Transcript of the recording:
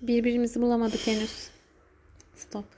Birbirimizi bulamadık henüz. Stop.